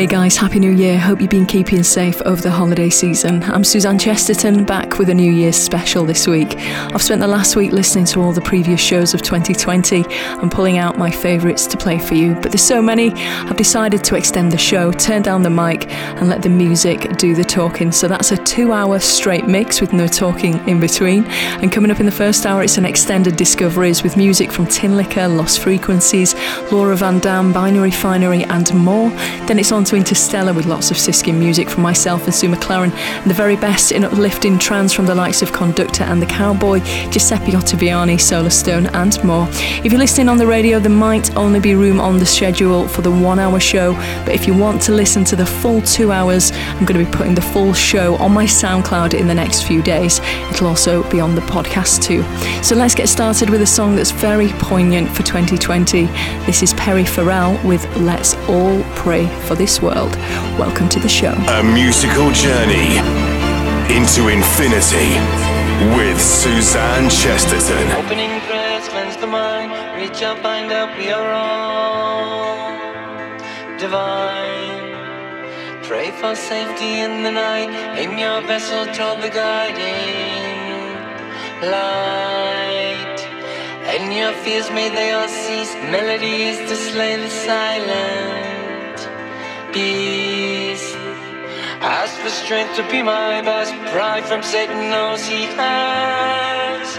Hey guys, Happy New Year. Hope you've been keeping safe over the holiday season. I'm Suzanne Chesterton, back with a New Year's special this week. I've spent the last week listening to all the previous shows of 2020 and pulling out my favourites to play for you. But there's so many, I've decided to extend the show, turn down the mic, and let the music do the talking. So that's a two hour straight mix with no talking in between. And coming up in the first hour, it's an extended discoveries with music from Tinlicker, Lost Frequencies, Laura Van Dam, Binary Finery, and more. Then it's on to Interstellar with lots of Siskin music from myself and Sue McLaren, and the very best in uplifting trance from the likes of Conductor and the Cowboy, Giuseppe Ottaviani, Solarstone, and more. If you're listening on the radio, there might only be room on the schedule for the one hour show, but if you want to listen to the full two hours, I'm going to be putting the full show on my SoundCloud in the next few days. It'll also be on the podcast too. So let's get started with a song that's very poignant for 2020. This is Perry Farrell with Let's All Pray for This world. Welcome to the show. A musical journey into infinity with Suzanne Chesterton. Opening prayers cleanse the mind. Reach out, find out we are all divine. Pray for safety in the night. Aim your vessel toward the guiding light. And your fears may they all cease. Melodies to slay the silence peace. Ask for strength to be my best. Pride from Satan knows he has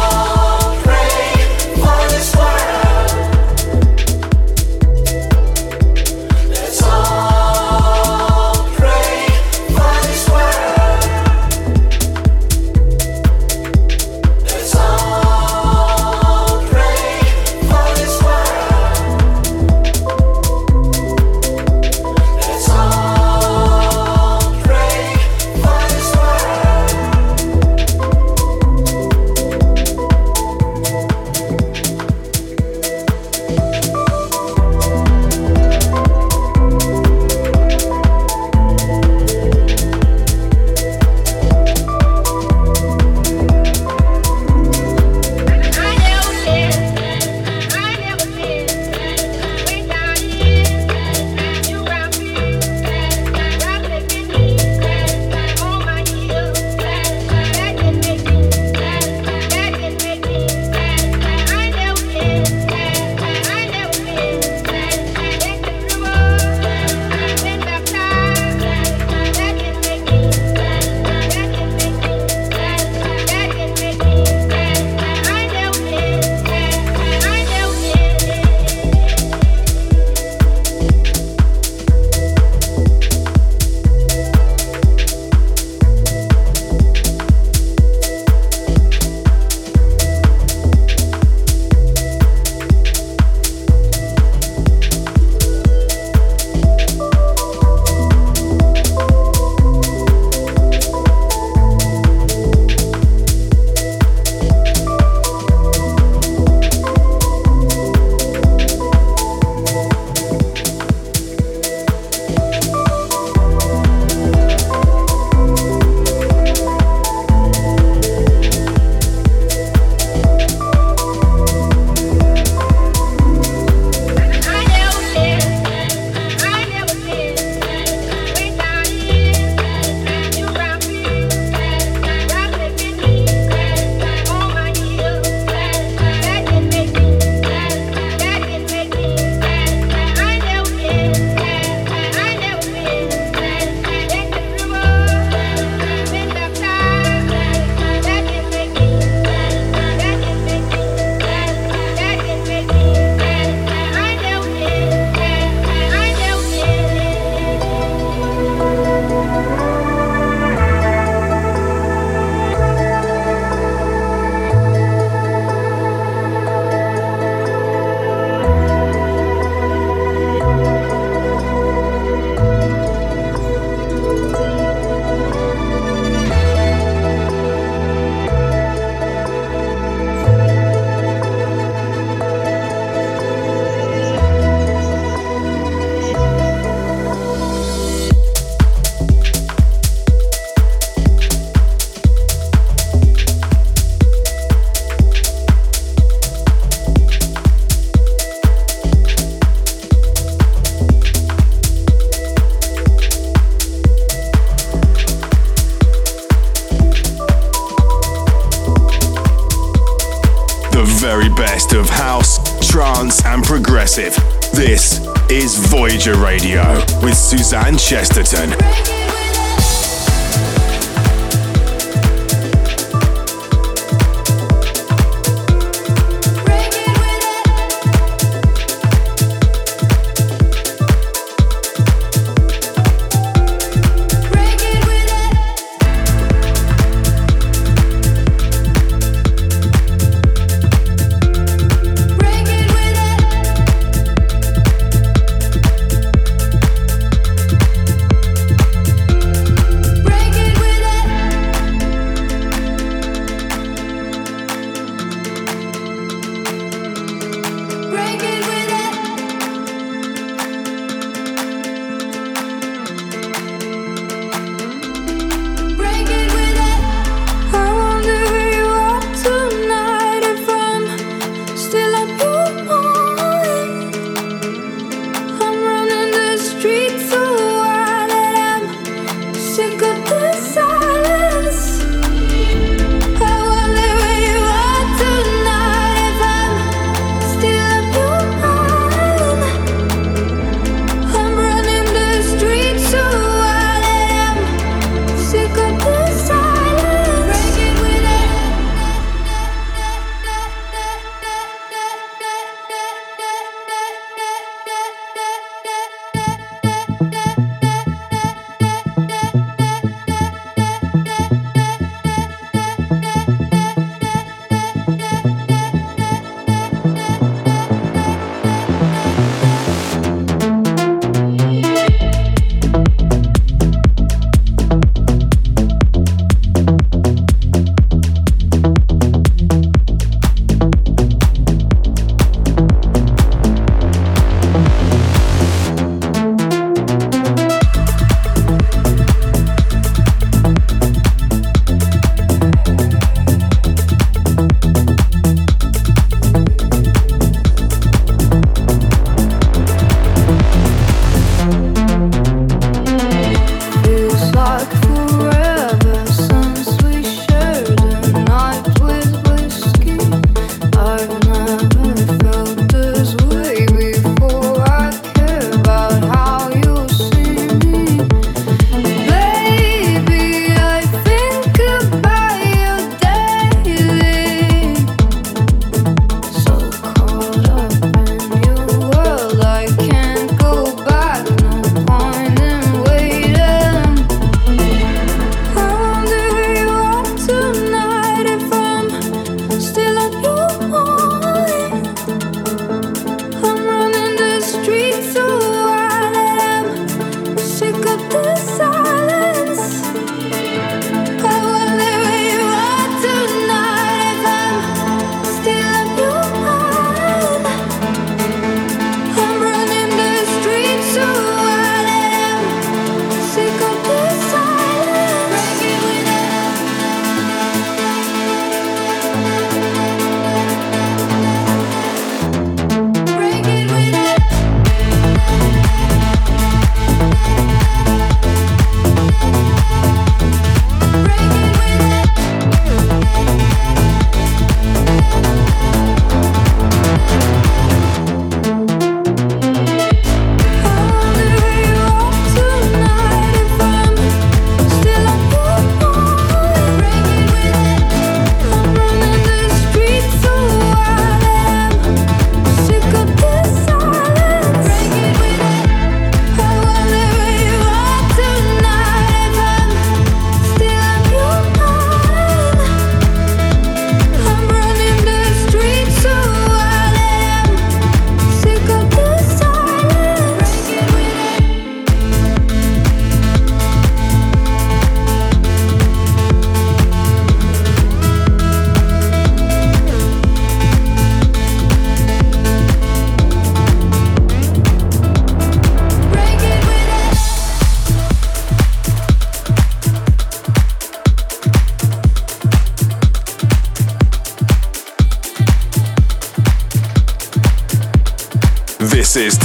Suzanne Chesterton.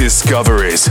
Discoveries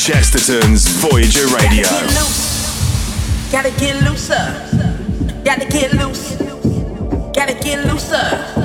Chesterton's Voyager Radio. Gotta get looser. Gotta get loose. Gotta get looser.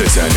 Suzanne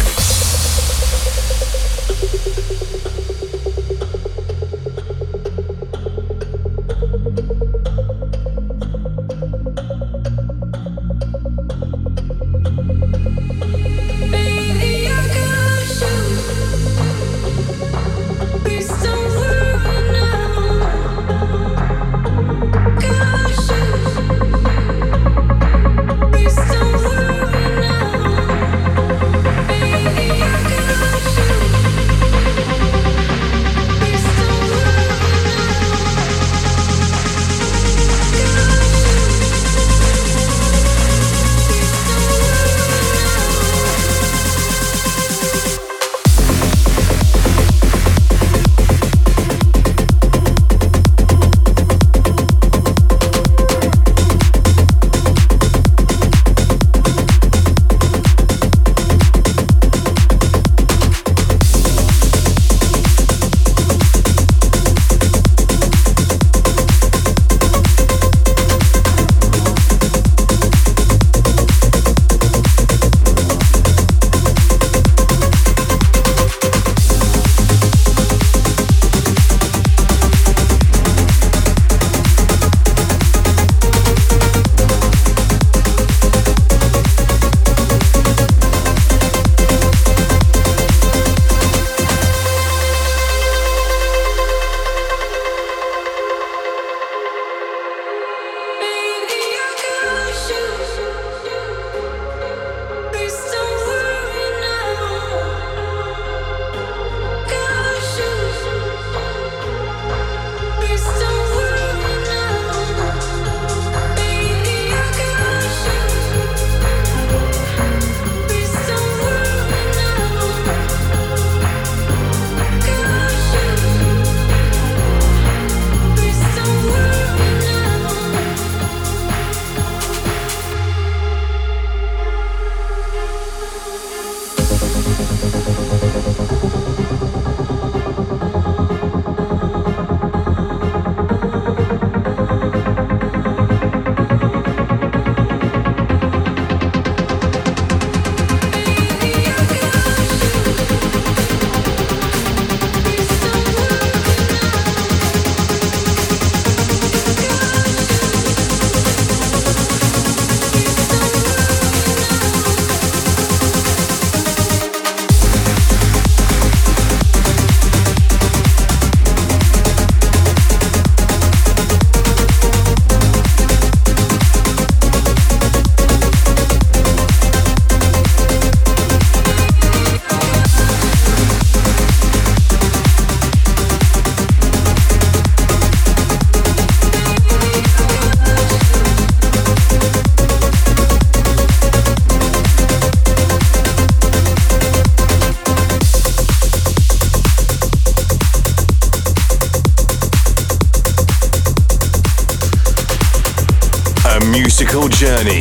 journey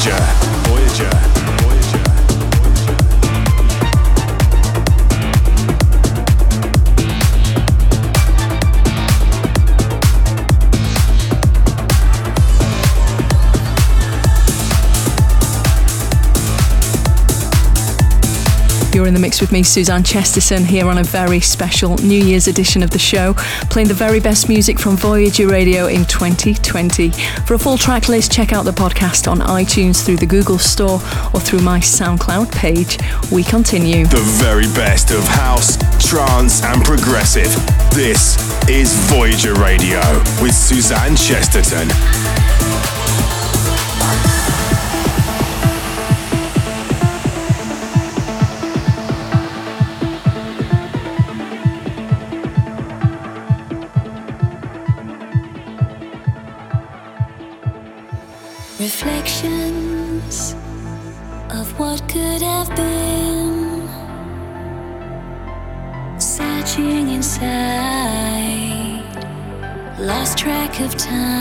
Voyager, Voyager. In the mix with me, Suzanne Chesterton, here on a very special New Year's edition of the show, playing the very best music from Voyager Radio in 2020. For a full track list, check out the podcast on iTunes through the Google Store or through my SoundCloud page. We continue. The very best of house, trance, and progressive. This is Voyager Radio with Suzanne Chesterton. Track of time.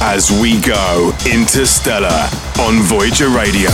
As we go interstellar on Voyager Radio.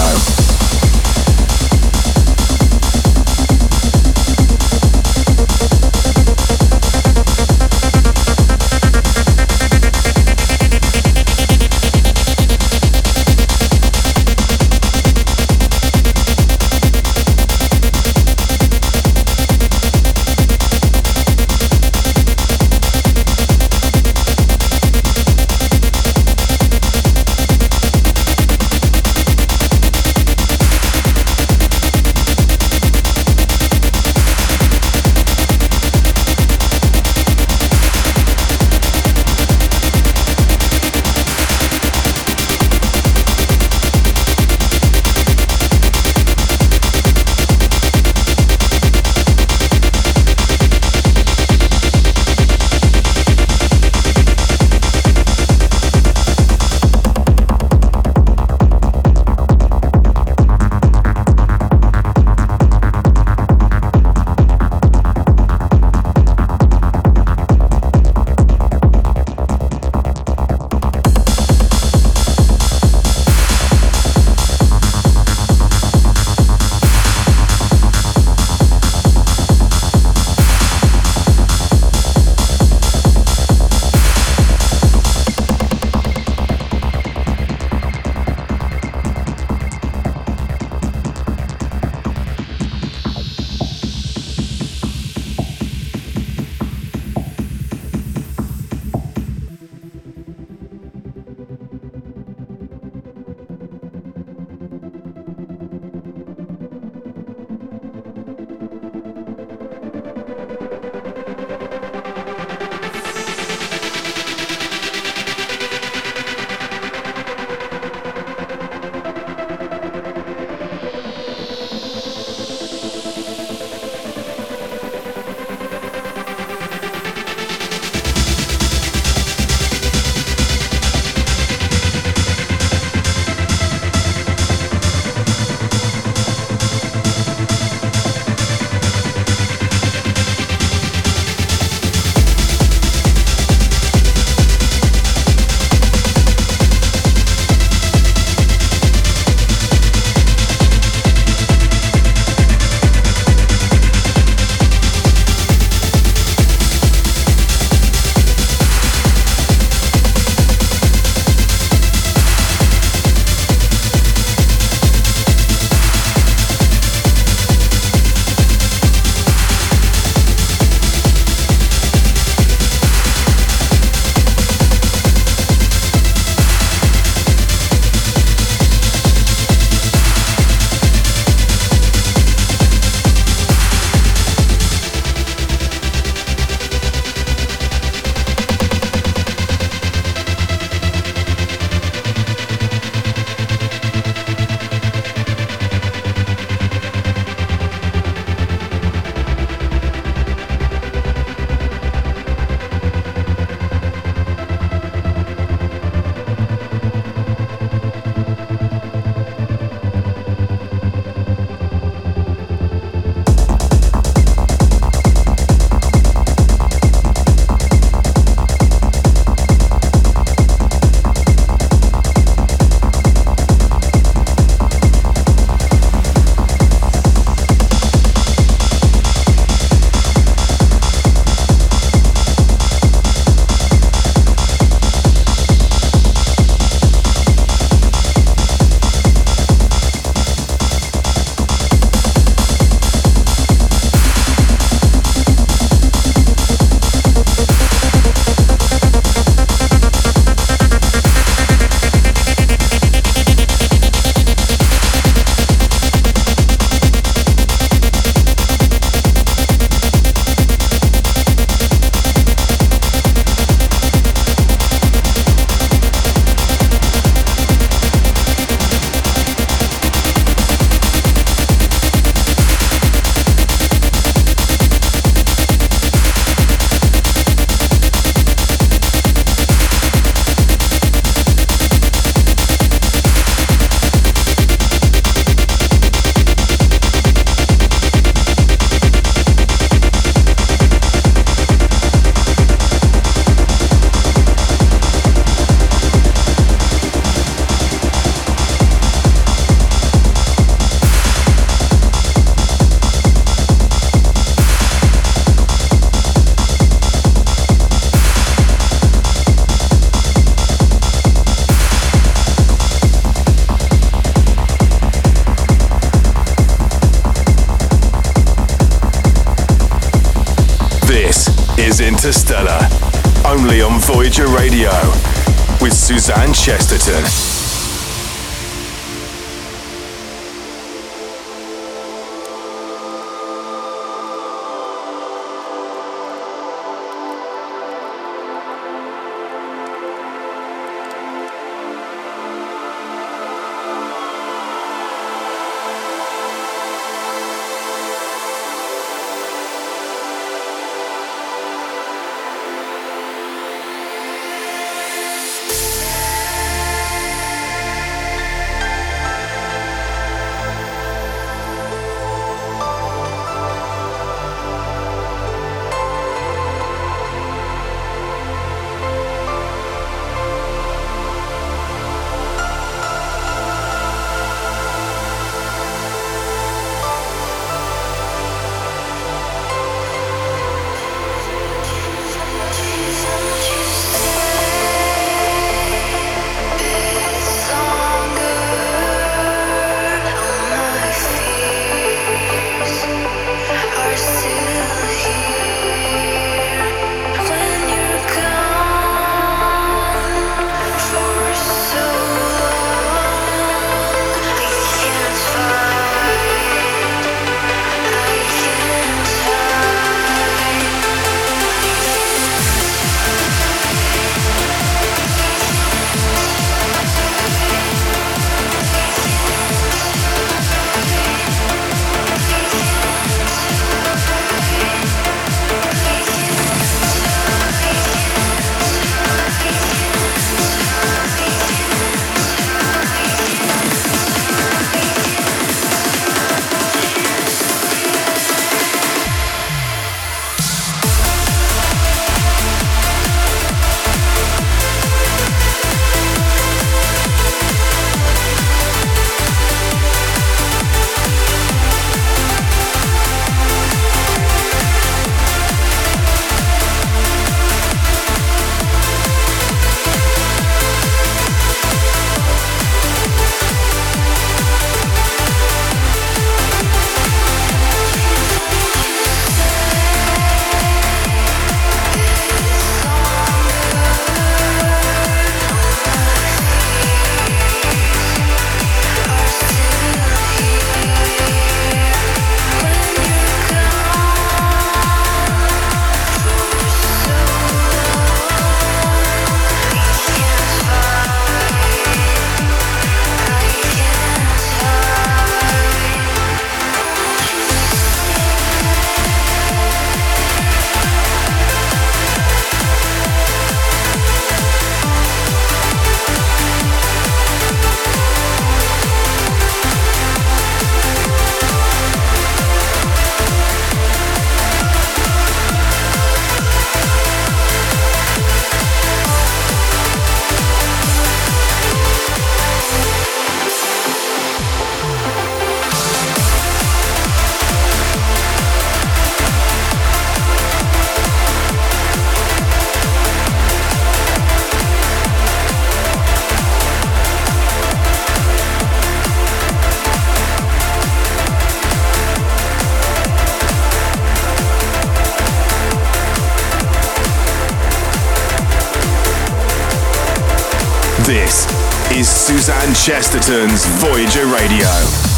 Chesterton's Voyager Radio.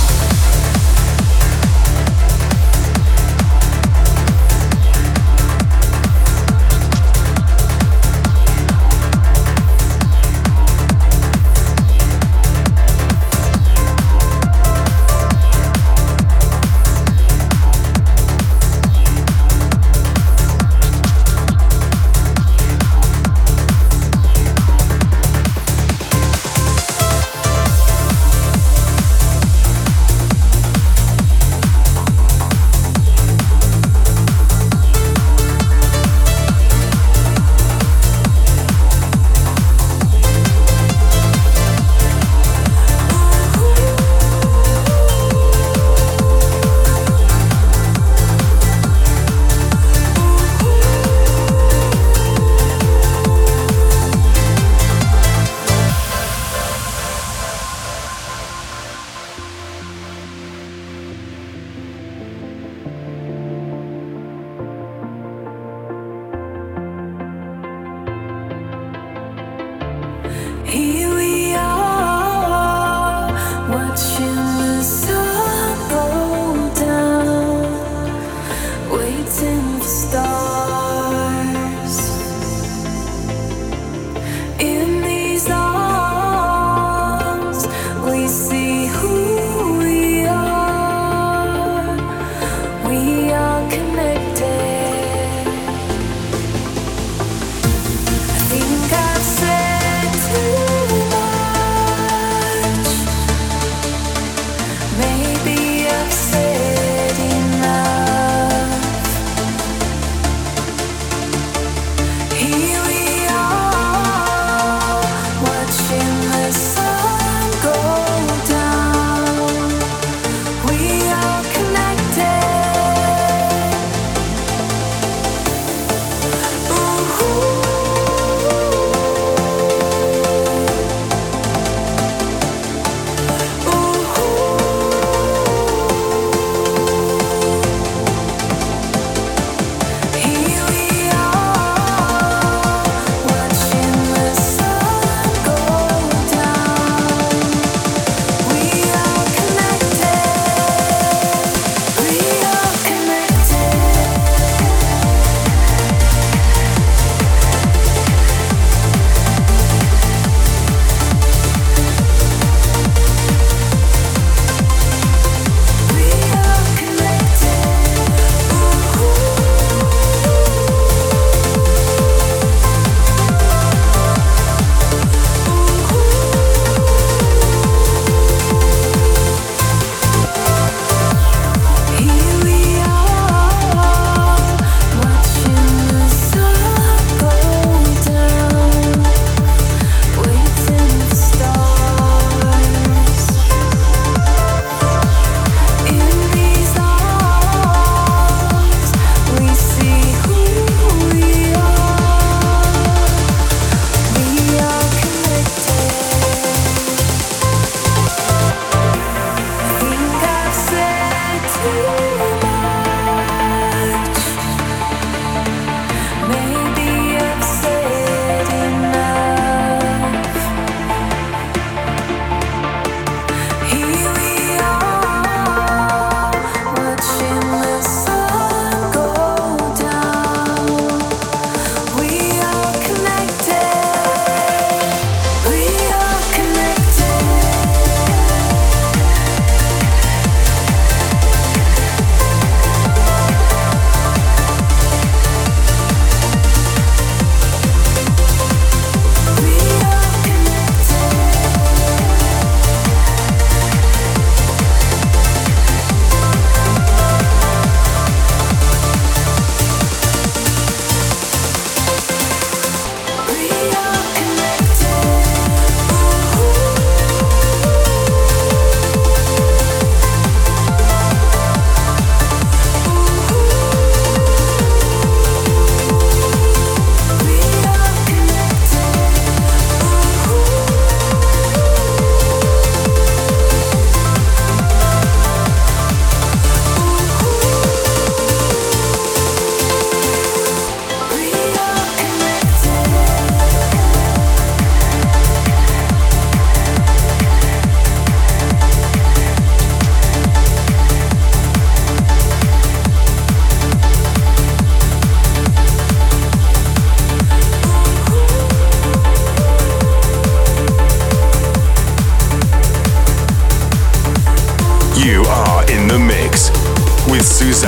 waiting for stars.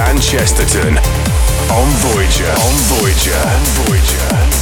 Suzanne Chesterton on Voyager. On Voyager. On Voyager.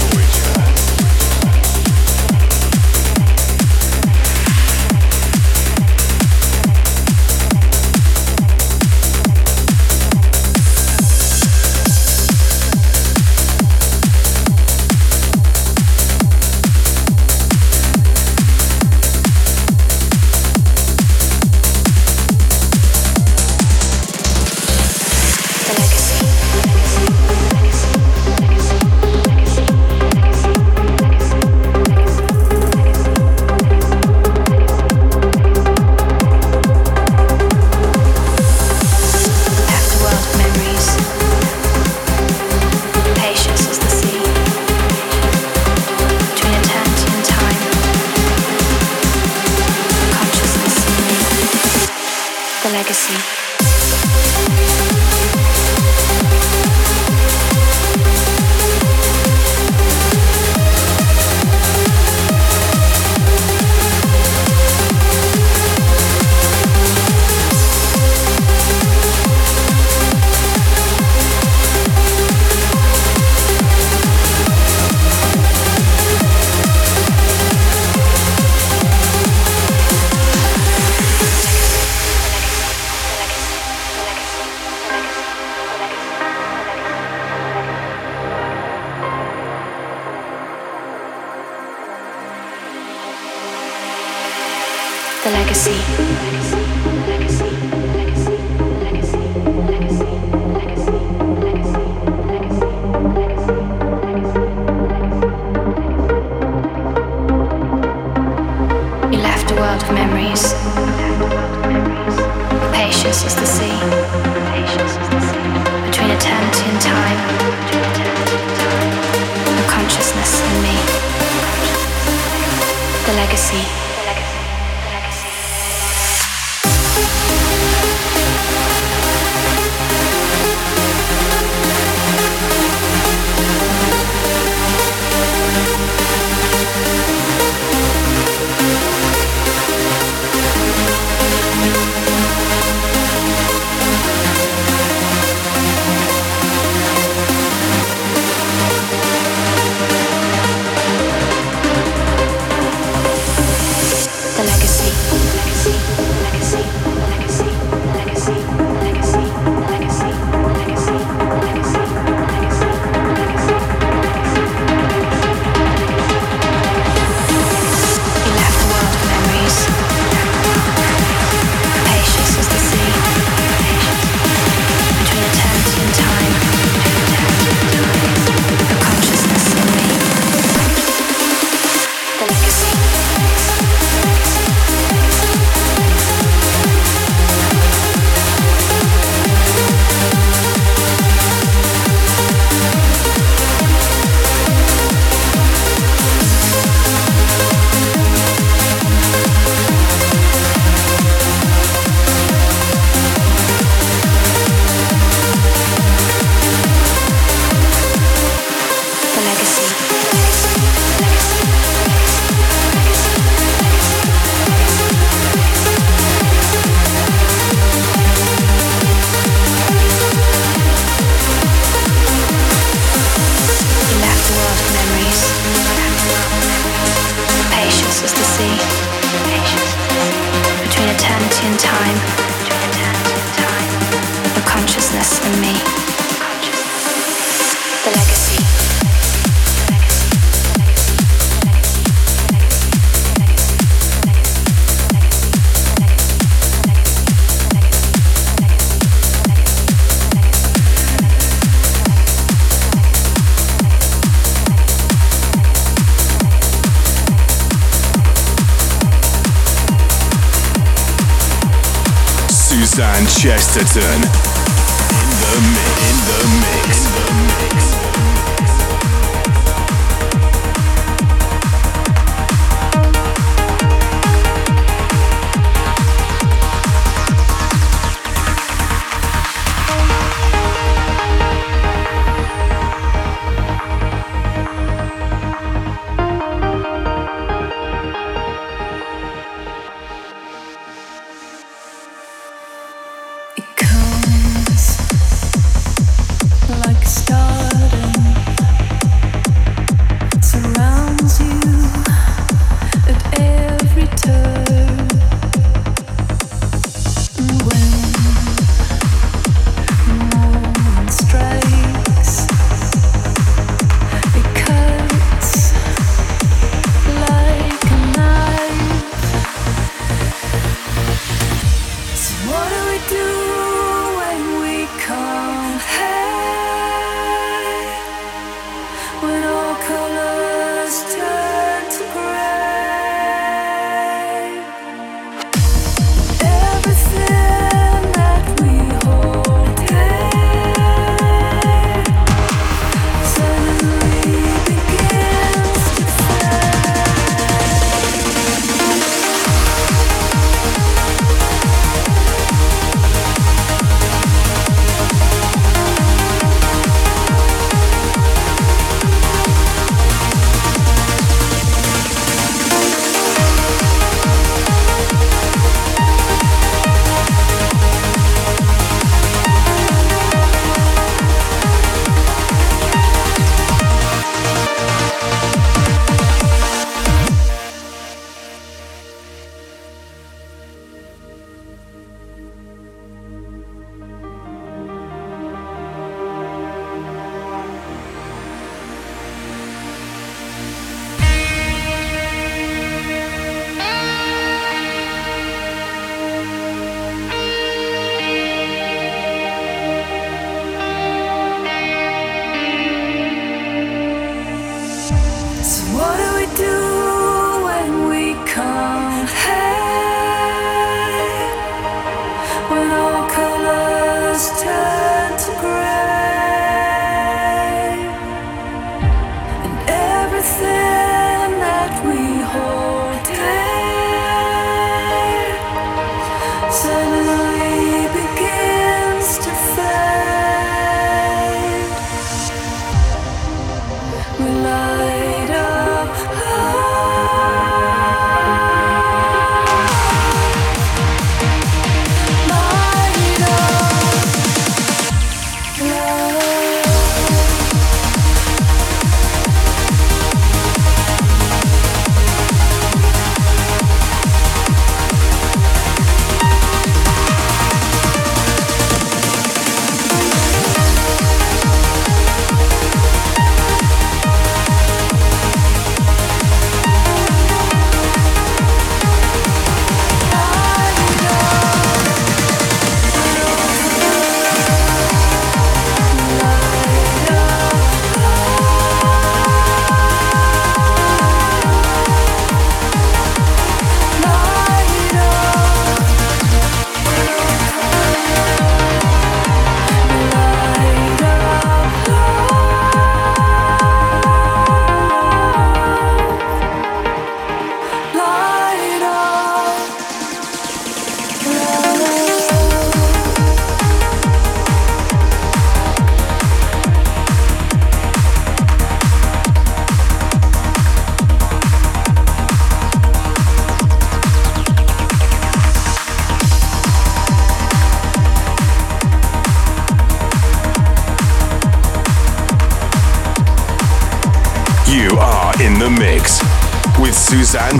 Chesterton. in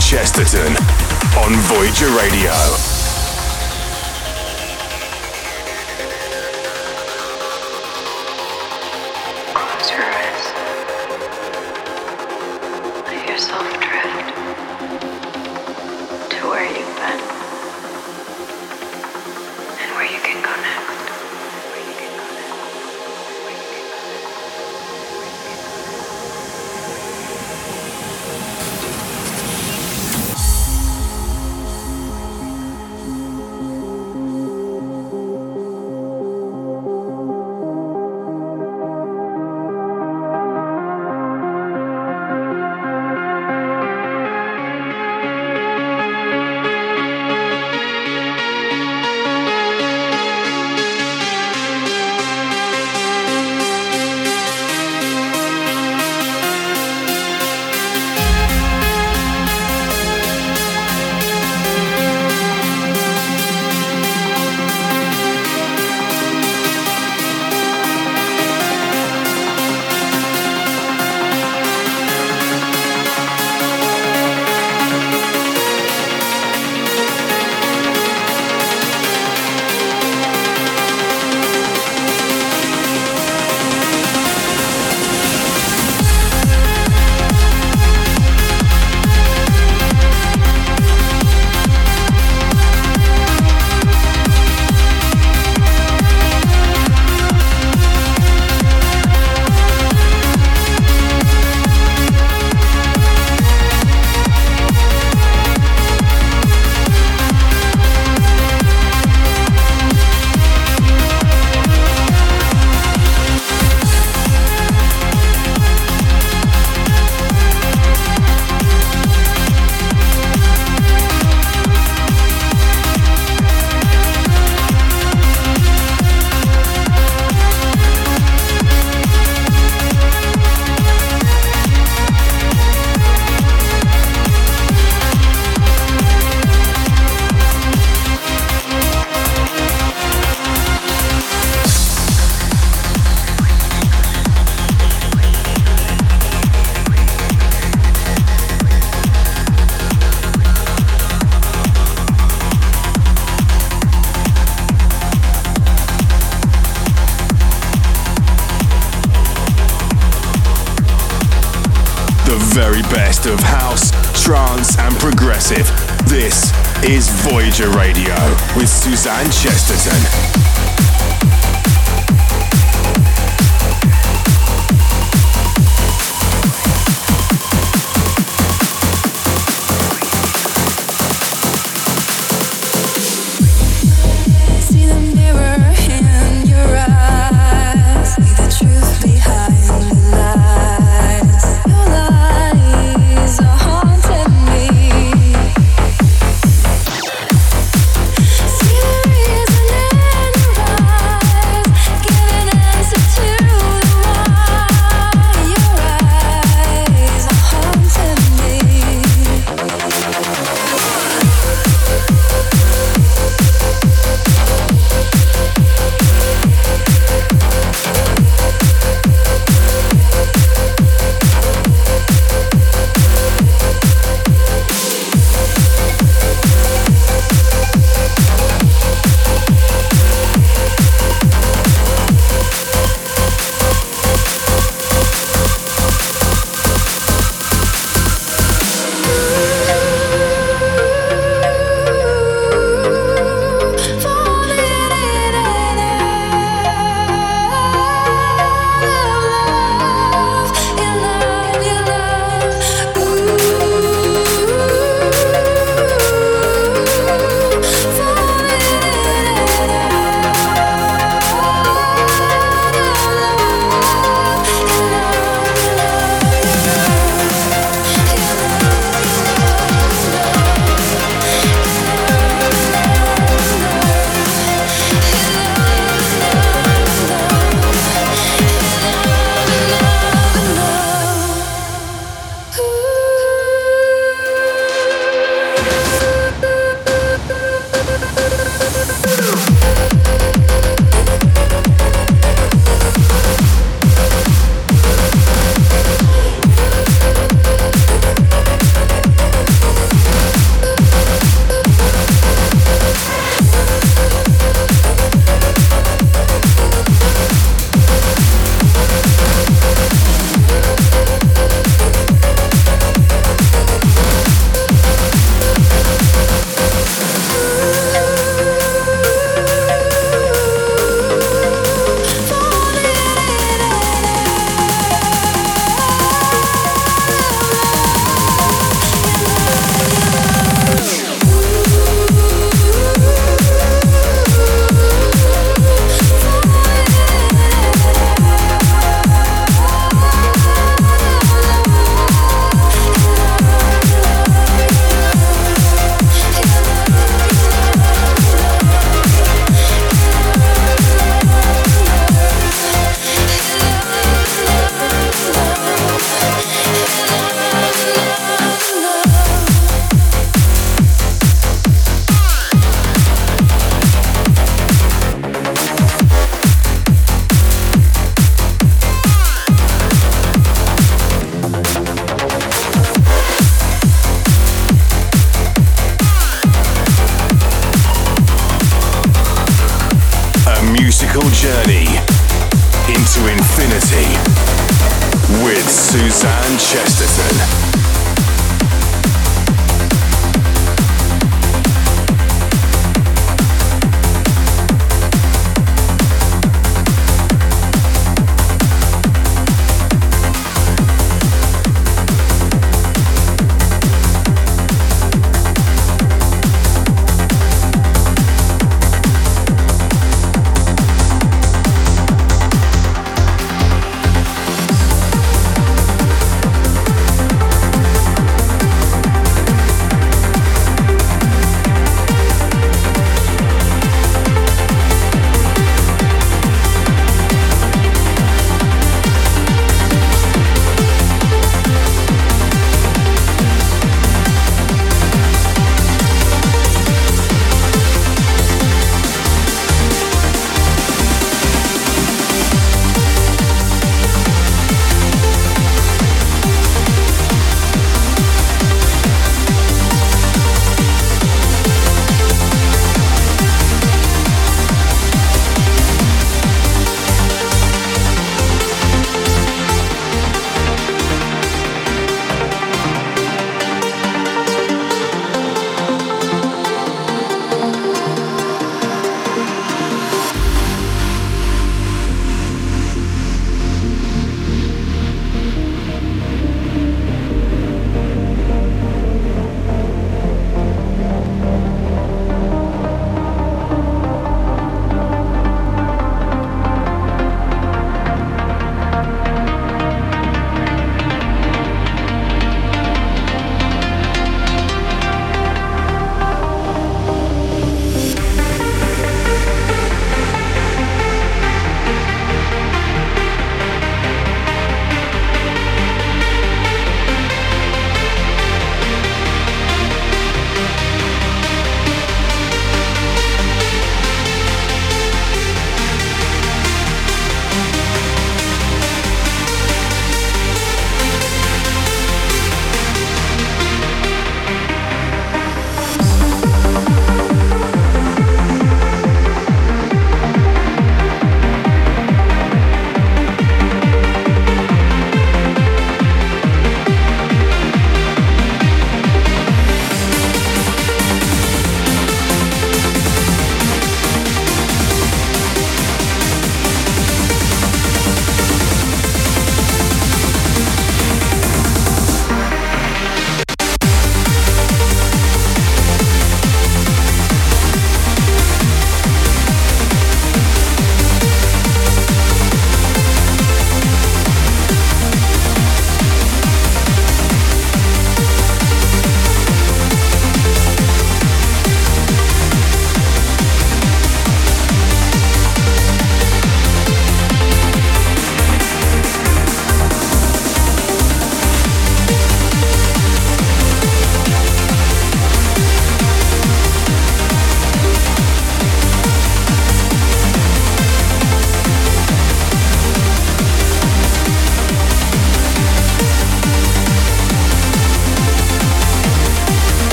Suzanne Suzanne Chesterton.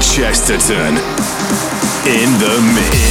Chesterton in the mix.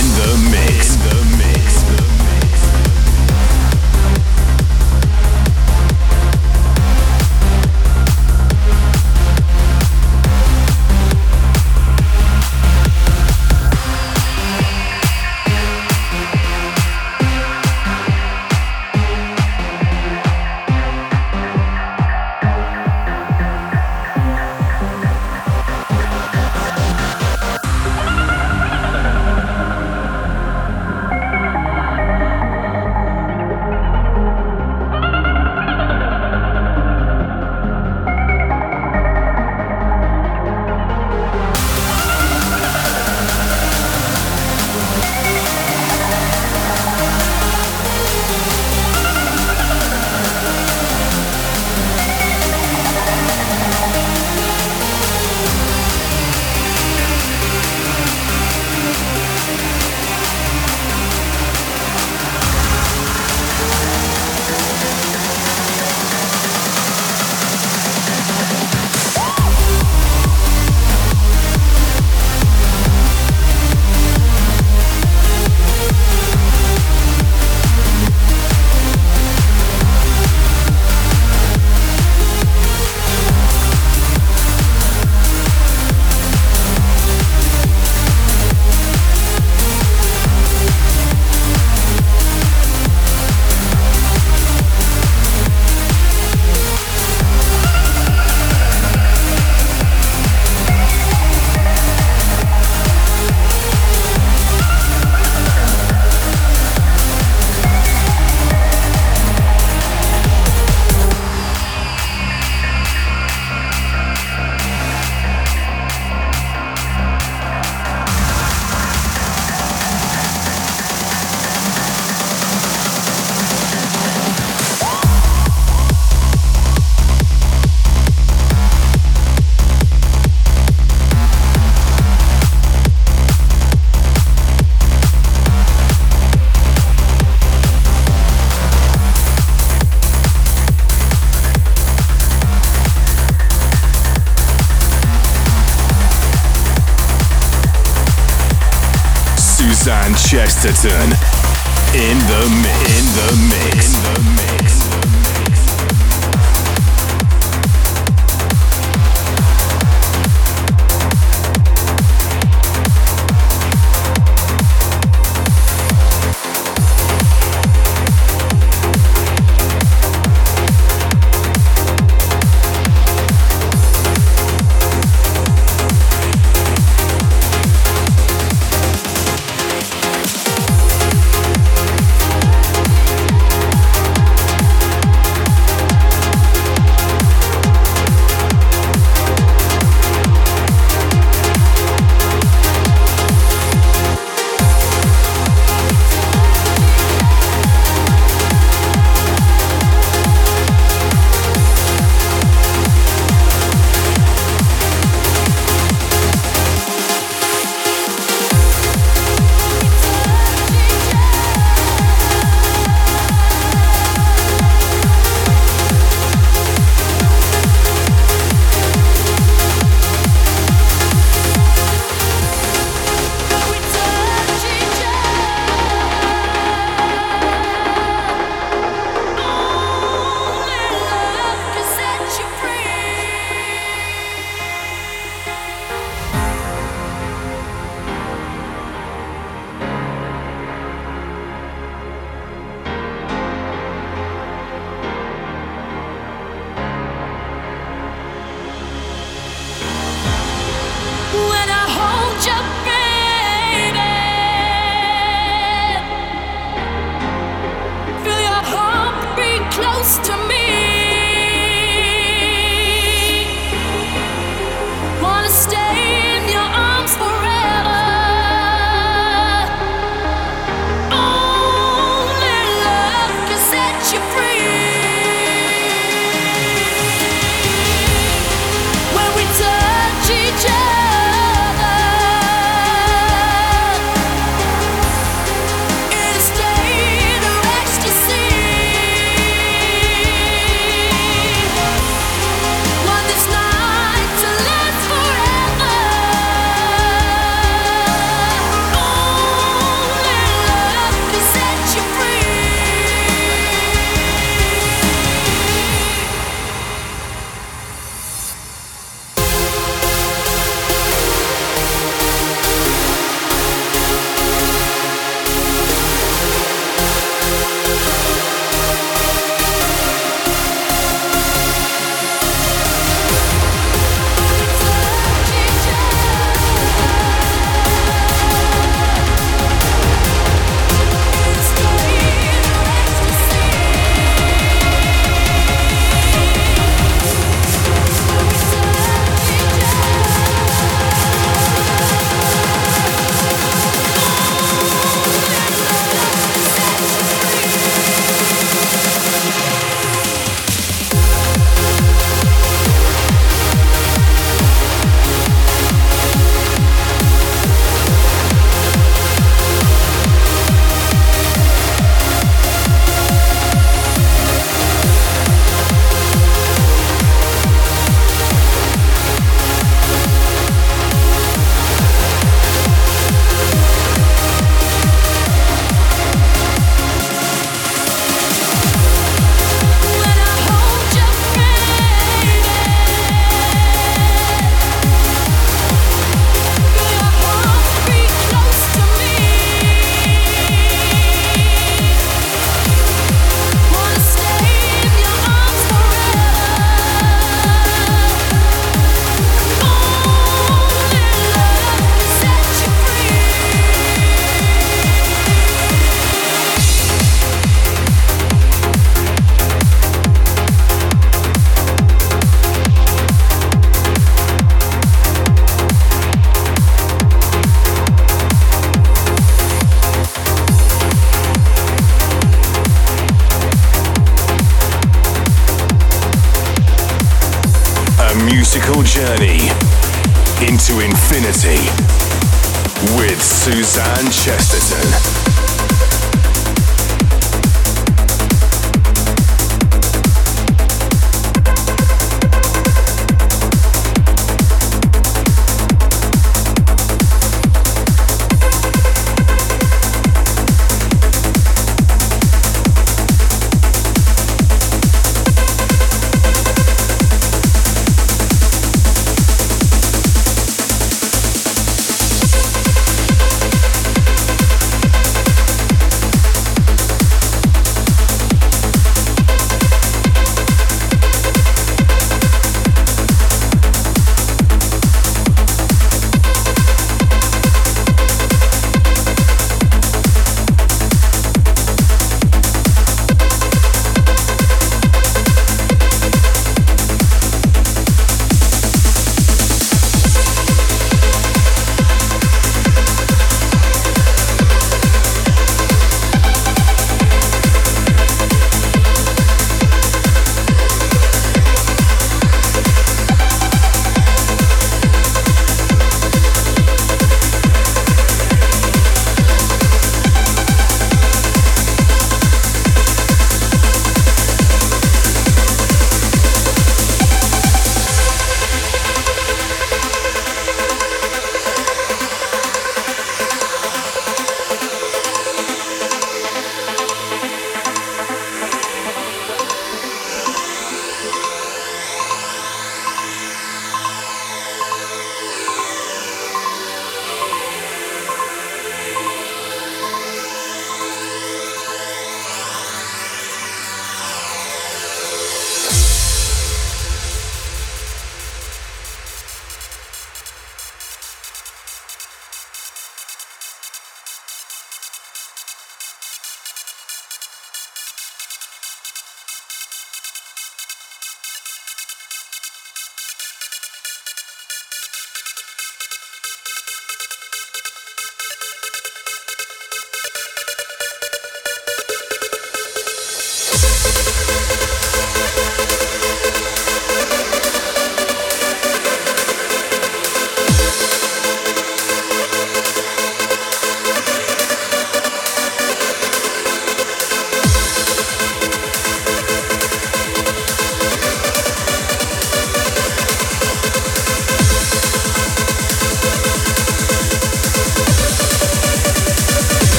Chesterton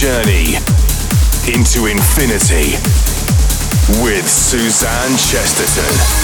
journey into infinity with Suzanne Chesterton.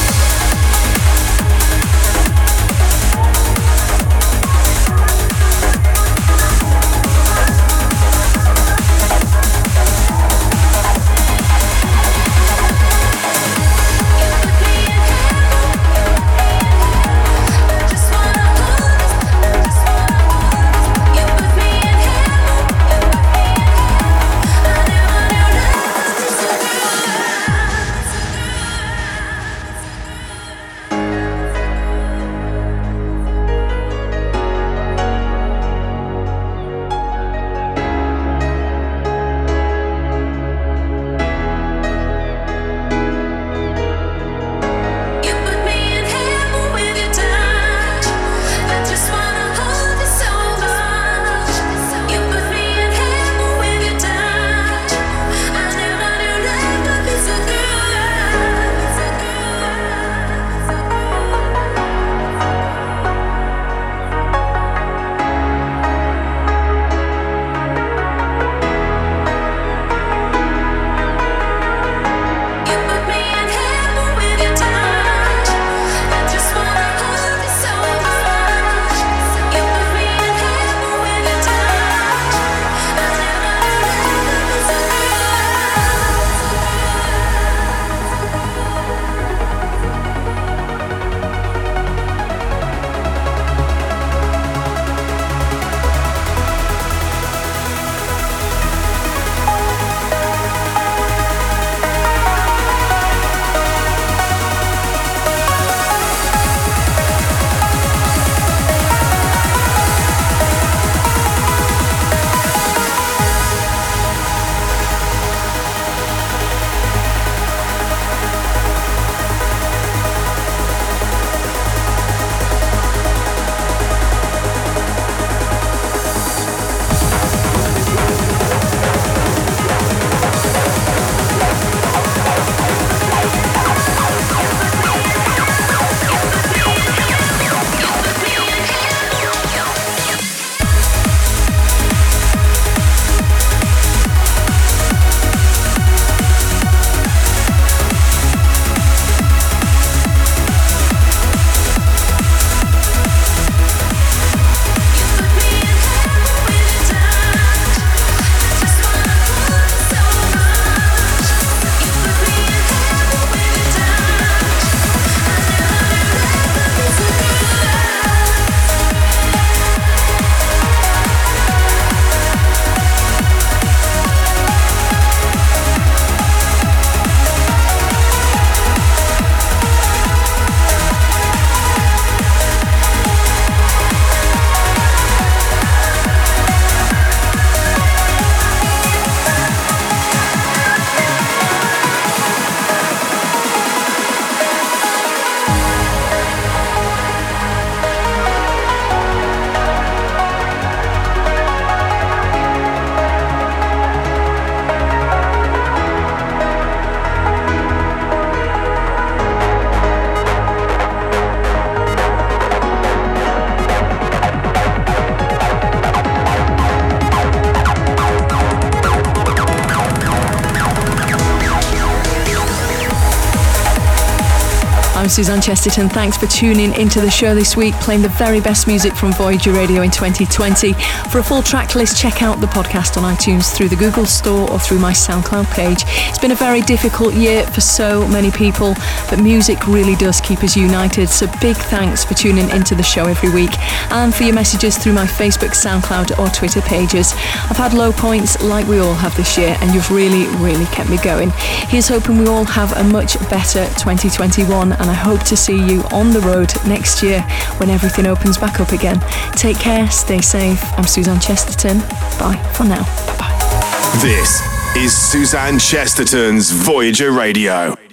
Suzanne Chesterton. Thanks for tuning into the show this week, playing the very best music from Voyager Radio in 2020. For a full track list, check out the podcast on iTunes through the Google Store or through my SoundCloud page. It's been a very difficult year for so many people, but music really does keep us united. So big thanks for tuning into the show every week and for your messages through my Facebook, SoundCloud, or Twitter pages. I've had low points like we all have this year, and you've really, really kept me going. Here's hoping we all have a much better 2021, and I hope to see you on the road next year when everything opens back up again. Take care, stay safe. I'm Suzanne Chesterton. Bye for now. Bye bye. This is Suzanne Chesterton's Voyager Radio.